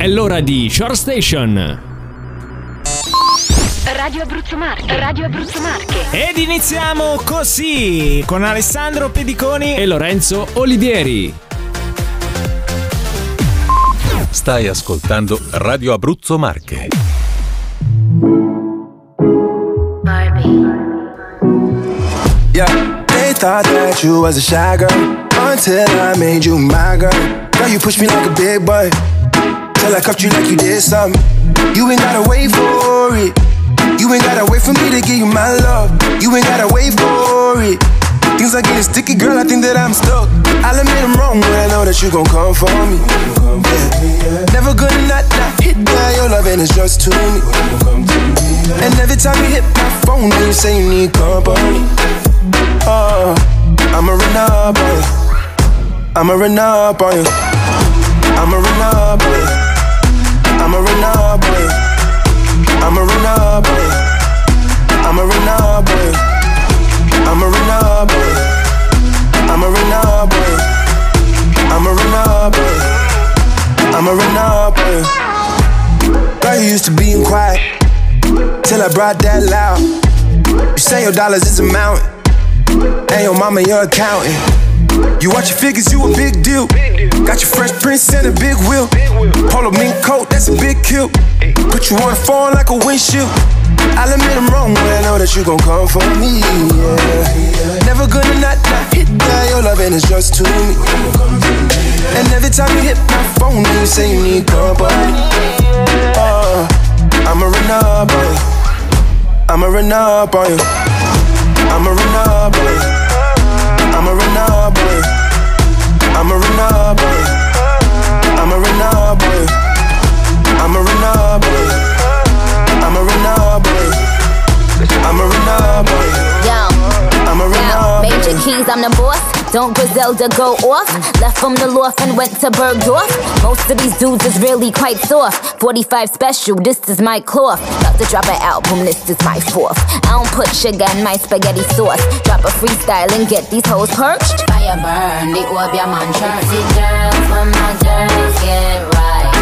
È l'ora di Short Station. Radio Abruzzo Marche, Radio Abruzzo Marche. Ed iniziamo così con Alessandro Pediconi e Lorenzo Olivieri. Stai ascoltando Radio Abruzzo Marche. Barbie. Yeah, they thought that you was a shy girl until I made you my girl. Now you push me like a big boy till I cuffed you like you did something. You ain't gotta wait for it. You ain't gotta wait for me to give you my love. You ain't gotta wait for it. Things are getting sticky, girl. I think that I'm stuck. I'll admit I'm wrong but I know that you gon' come for me. Never gonna not, not hit that. Your loving is just to me. And every time you hit my phone, you say you need company. Oh, on you. I'ma run up on you. I'ma run up on you. I'ma run up on you. I'm a runner boy. I'm a runner boy. I'm a runner boy. I'm a runner boy. I'm a runner boy. I'm a runner boy. I'm a runner boy. Girl, you used to being quiet till I brought that loud. You say your dollars is a mountain, and your mama your accountant. You watch your figures, you a big deal. Got your fresh prince and a big wheel. Polo mink coat, that's a big kill. Put you on a phone like a windshield. I'll admit I'm wrong when I know that you gon' come for me. Yeah. Never gonna not, not hit that. Your loving is just to me. And every time you hit my phone, you say you need company. Uh, I'ma run up on you. I'ma run up on you. I'ma run up on you. I'm a renegade. I'm a renegade. I'm a renegade. Don't Griselda go off? Left from the loft and went to Bergdorf. Most of these dudes is really quite soft. 45 special, this is my cloth. About to drop an album, this is my fourth. I don't put sugar in my spaghetti sauce. Drop a freestyle and get these hoes perched. Fire burn, the orb, your man Sexy girls, when my girls get right.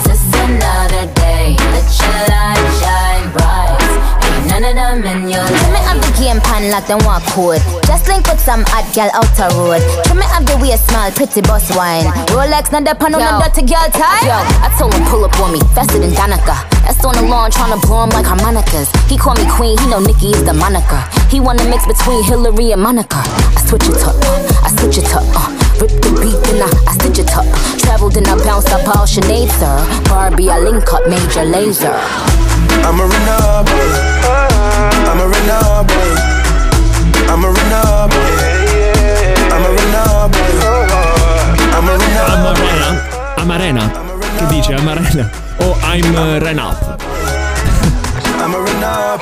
Is this another day? Let your light shine bright. Ain't none of them in your Trim me up the game pan like them walk code. Just link with some hot gal out the road. Trim me up the waist small, pretty boss wine. Rolex, not the pan on the dirty girl tie. Yo, I told him pull up on me, faster than Danica. That's on the lawn tryna blow him like harmonicas. He call me queen, he know Nikki is the moniker. He wanna mix between Hillary and Monica. I switch it up, uh, I switch it up, uh, rip the beat then I, I stitch it up. Traveled and I bounced up all Sinead, sir. Barbie, I link up major laser. I'ma run up I'm a Renault boy. I'm a Renault boy. I'm a Renault boy. I'm a Renault boy. Amarena. Amarena. Che dice Amarena? O oh, I'm Renap.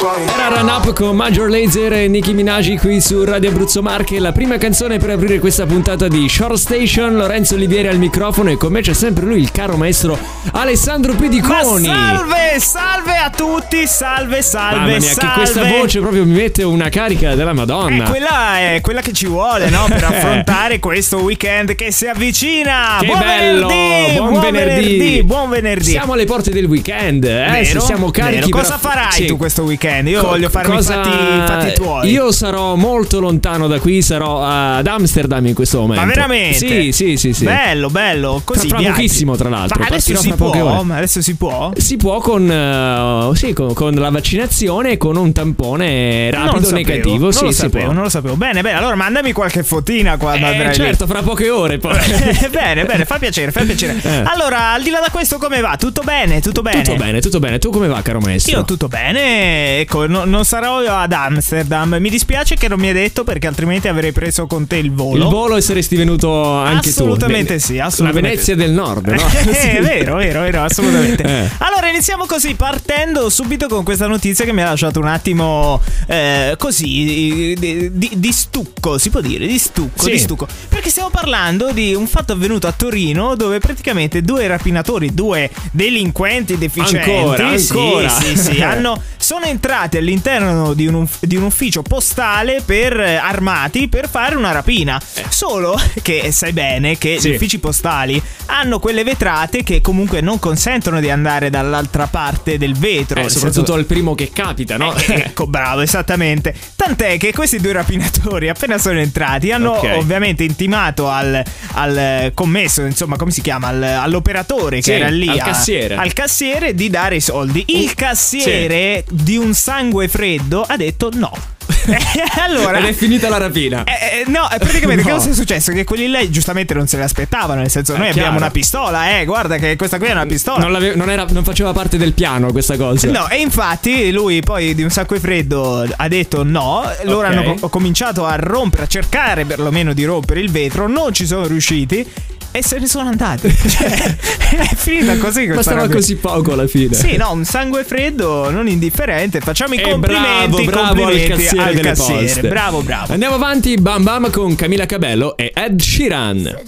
Era Run Up con Major Laser e Nicki Minaj qui su Radio Abruzzo Marche. La prima canzone per aprire questa puntata di Short Station. Lorenzo Olivieri al microfono e con me c'è sempre lui, il caro maestro Alessandro Ma Pediconi. salve, salve a tutti, salve, salve, Mamma mia, salve. che questa voce proprio mi mette una carica della Eh, Madonna. quella è quella che ci vuole, no? Per affrontare questo weekend che si avvicina. Che buon bello! venerdì! Buon, venerdì! Buon venerdì! Siamo alle porte del weekend, eh? Vero? Se siamo carichi. Vero. per- Cosa farai Sì. tu questo weekend? Io Co- voglio farmi cosa- i fatti, fatti tuoi. Io sarò molto lontano da qui, sarò ad Amsterdam in questo momento. Ma veramente? Sì, sì, sì, sì. Bello, bello. Così Fra- fra viaggi. pochissimo, tra l'altro. Ma adesso si può? Ma adesso si può? Si può con, eh, sì, con, con la vaccinazione e con un tampone rapido negativo. Non sì, lo sapevo, non lo sapevo. Bene, bene. Allora mandami qualche fotina quando Eh, andrai lì. certo, fra poche ore poi. bene, bene, fa piacere, fa piacere. Eh. Allora, al di là da questo, come va? Tutto bene? Tutto bene? Tutto bene, tutto bene. Tu come va, caro maestro? Io tutto bene, ecco, no- non sarò io ad Amsterdam. Mi dispiace che non mi hai detto perché altrimenti avrei preso con te il volo. Il volo e saresti venuto anche tu. Assolutamente Bene. sì, assolutamente La Venezia sì. del Nord, no? Eh, Sì. È vero, vero, vero, assolutamente. Eh. Allora, iniziamo così, partendo subito con questa notizia che mi ha lasciato un attimo eh, così di, di- di stucco, si può dire, di stucco, Sì. di stucco. Perché stiamo parlando di un fatto avvenuto a Torino dove praticamente due rapinatori, due delinquenti deficienti, Ancora, sì, ancora. sì, sì, hanno sono entrati all'interno di un, di un ufficio postale per eh, armati per fare una rapina. Solo che sai bene che Sì. gli uffici postali hanno quelle vetrate che comunque non consentono di andare dall'altra parte del vetro. Eh, soprattutto al primo che capita, no? eh, ecco, bravo, esattamente. Tant'è che questi due rapinatori, appena sono entrati, hanno Ok. ovviamente intimato al, al, eh, commesso, insomma, come si chiama? Al- all'operatore che Sì, era lì. al a- cassiere. al cassiere di dare i soldi. Il cassiere di un sangue freddo ha detto no. Allora. Ed è finita la rapina. Eh, eh, no, eh, praticamente No. cosa è successo? Che quelli lì giustamente non se l'aspettavano. Nel senso, È noi abbiamo chiaro. una pistola, eh. Guarda che questa qui è una pistola. Non, non era- non faceva parte del piano questa cosa. No, e infatti lui poi di un sacco di freddo ha detto no. Loro Ok. hanno co- cominciato a rompere, a cercare perlomeno di rompere il vetro, non ci sono riusciti e se ne sono andati. Cioè, è finita così questa Bastava rapina. così poco alla fine. Sì, no, un sangue freddo non indifferente. Facciamo i E complimenti, bravo, bravo al complimenti cassiere al delle cassiere. poste. Bravo, bravo. Andiamo avanti, Bam Bam con Camila Cabello e Ed Sheeran.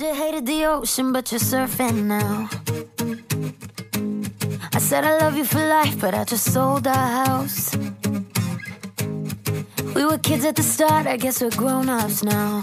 I said I love you for life, but I just sold our house. We were kids at the start, I guess we're grown ups now.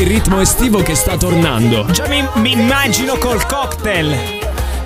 il ritmo estivo che sta tornando? Già mi, mi immagino col cocktail.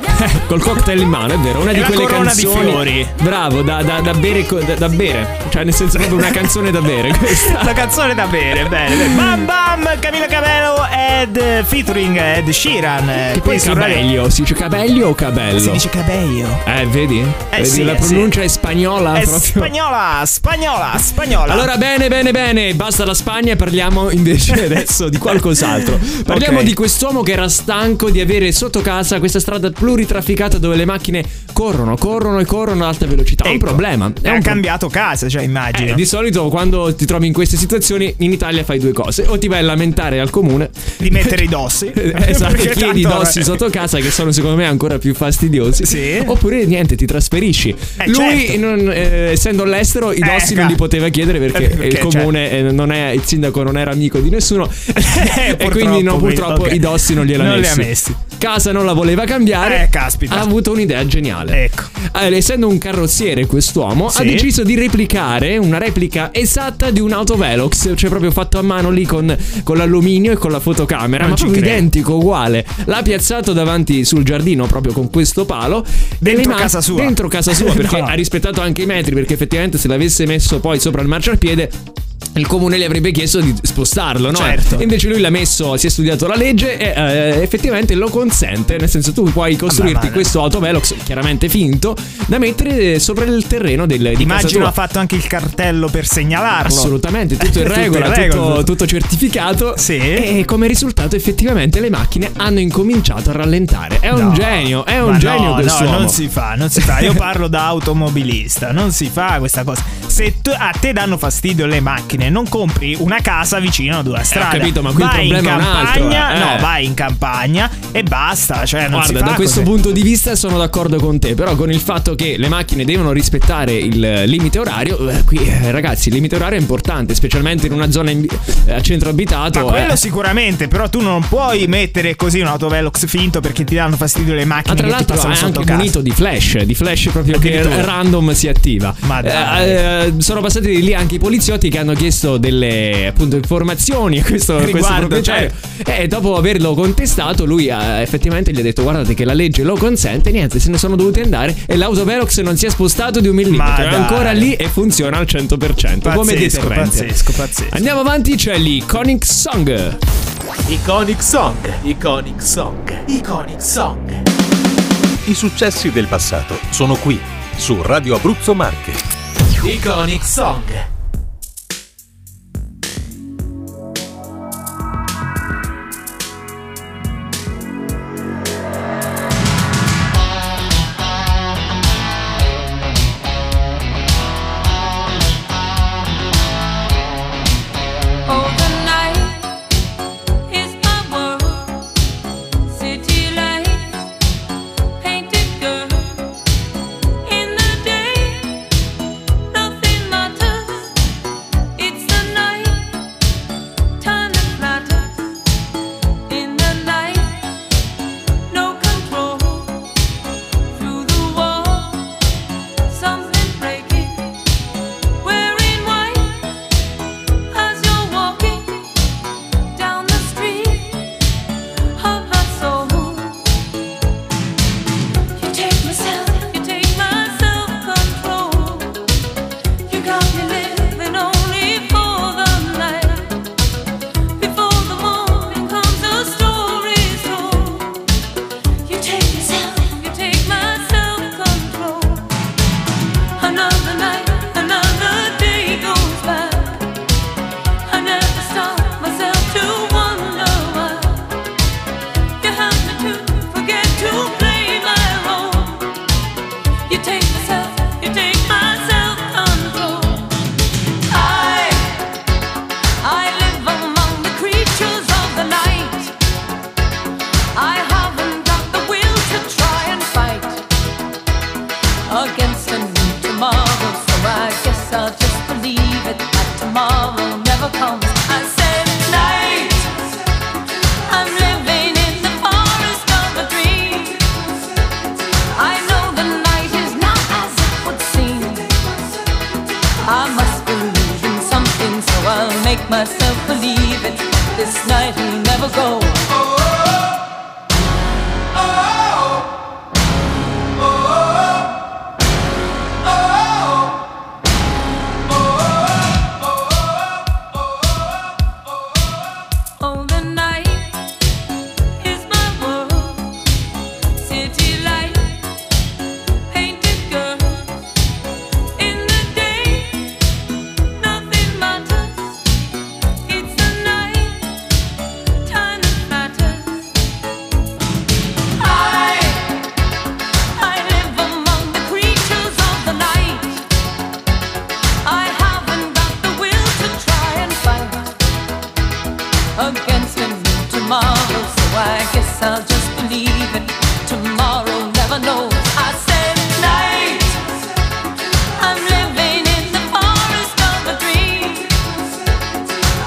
Col cocktail in mano, è vero, una E di quelle corona di canzoni. fiori. Bravo, da, da- da bere, da, da bere. Cioè, nel senso, proprio una canzone da bere questa. La canzone da bene, bene. bene. Bam bam, Camilla Cabello ed eh, featuring Ed Sheeran. eh, Che poi cabello, si dice cabello o cabello? Si dice cabello. Eh, vedi? Vedi, sì, la eh, sì. pronuncia è spagnola È proprio. spagnola, spagnola, spagnola. Allora, bene, bene, bene, basta la Spagna, parliamo invece adesso di qualcos'altro. Parliamo Ok. di quest'uomo che era stanco di avere sotto casa questa strada trafficata dove le macchine corrono, corrono e corrono ad alta velocità. È un Ecco. problema. È un cambiato casa, cioè immagino. eh, di solito quando ti trovi in queste situazioni in Italia fai due cose. O ti vai a lamentare al comune di mettere i dossi. esatto, Perché chiedi i dossi sotto casa che sono secondo me ancora più fastidiosi. Sì. Oppure niente, ti trasferisci. Eh, Lui, certo. non- eh, essendo all'estero, i Eh, dossi ca- non li poteva chiedere perché, Eh, perché, il comune eh, non è, il sindaco non era amico di nessuno. e quindi no, purtroppo ok. i dossi non gliel'ha Non li ha messi. Casa non la voleva cambiare. Eh, caspita. Ha avuto un'idea geniale. Ecco. Eh, essendo un carrozziere quest'uomo, Sì. ha deciso di replicare una replica esatta di un'auto Velox, cioè proprio fatto a mano lì con, con l'alluminio e con la fotocamera, Non ma proprio credo. identico, uguale. L'ha piazzato davanti sul giardino proprio con questo palo. Dentro ma- casa sua. Dentro casa sua, perché No. ha rispettato anche i metri, perché effettivamente se l'avesse messo poi sopra il marciapiede... Il comune gli avrebbe chiesto di spostarlo, no? Certo. Invece lui l'ha messo, si è studiato la legge e eh, effettivamente lo consente. Nel senso, tu puoi costruirti ma- questo autovelox, chiaramente finto, da mettere sopra il terreno del, di Immagino ha fatto anche il cartello per segnalarlo. Assolutamente, tutto in Tutto in regola, regola. tutto, tutto certificato. Sì. E come risultato, effettivamente, le macchine hanno incominciato a rallentare. È un No. genio, è un genio no, quest'uomo. No, non si fa, non si fa. Io parlo da automobilista, non si fa questa cosa. Se tu- a te danno fastidio le macchine, non compri una casa vicino ad una strada. Eh, capito, ma qui il vai in problema è un altro, eh. no, vai in campagna e basta. Cioè, non Guarda, da questo così. punto di vista sono d'accordo con te, però con il fatto che le macchine devono rispettare il eh, limite orario, eh, qui eh, ragazzi, il limite orario è importante, specialmente in una zona in- eh, a centro abitato. Ma quello sicuramente, però tu non puoi mettere così un autovelox finto perché ti danno fastidio le Ma macchine tra che ti l'altro sotto anche casa. munito di flash, di flash proprio che random si attiva. Ma dai. Eh, eh, sono passati di lì anche i poliziotti che hanno chiesto delle appunto informazioni a questo, a questo Riguardo, proprietario. E dopo averlo contestato, lui ha- effettivamente gli ha detto: Guardate che la legge lo consente. Niente, se ne sono dovuti andare. E l'autovelox non si è spostato di un millimetro. È dai. ancora lì e funziona al 100%. come Pazzesco, deterrente. pazzesco, pazzesco. Andiamo avanti, c'è l'Iconic Song. Iconic Song, Iconic Song, Iconic Song. I successi del passato sono qui, su Radio Abruzzo Marche. Iconic Song. tomorrow, so I guess I'll just believe it. Tomorrow never knows. I said night. I'm living in the forest of a dream.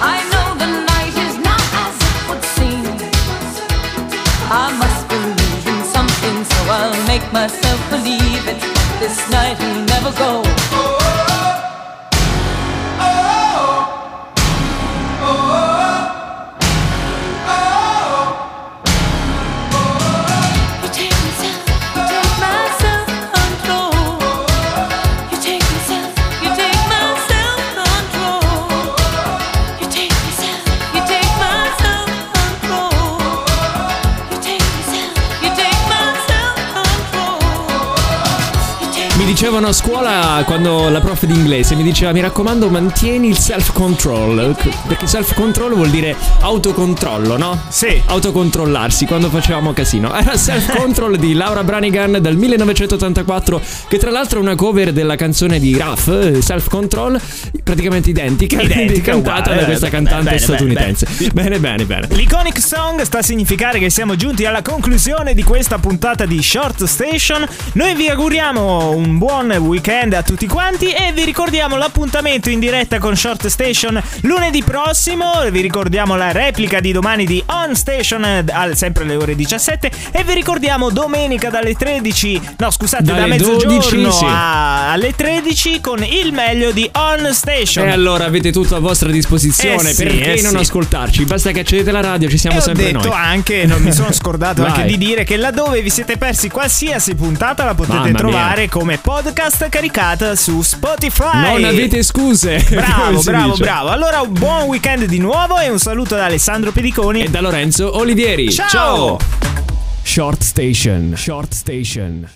I know the night is not as it would seem. I must believe in something, so I'll make myself believe it. This night will never go. Self-control. Mi dicevano a scuola quando la prof di inglese mi diceva mi raccomando mantieni il self control perché self control vuol dire autocontrollo no? Sì. Autocontrollarsi quando facevamo casino era self control di Laura Branigan dal 1984 che tra l'altro è una cover della canzone di Ruff eh, self control praticamente identica, Identica, cantata uguale. da questa cantante bene, bene, statunitense bene bene bene L'iconic song sta a significare che siamo giunti alla conclusione di questa puntata di Short Station. Noi vi auguriamo un buon weekend a tutti quanti e vi ricordiamo l'appuntamento in diretta con Short Station lunedì prossimo. Vi ricordiamo la replica di domani di On Station eh, al- sempre alle ore 17 e vi ricordiamo domenica dalle 13, no scusate, da Dalle mezzogiorno 12, sì. a- alle 13 con il meglio di On Station. E allora avete tutto a vostra disposizione Eh sì, perché eh non sì. ascoltarci basta che accedete alla radio ci siamo E ho sempre detto noi anche, non mi sono scordato anche di dire che laddove vi siete persi qualsiasi puntata la potete Mamma mia. trovare come podcast caricata su Spotify. non avete scuse Bravo, bravo, dice. bravo. Allora un buon weekend di nuovo e un saluto da Alessandro Pediconi e da Lorenzo Olivieri Ciao! Short Station Short Station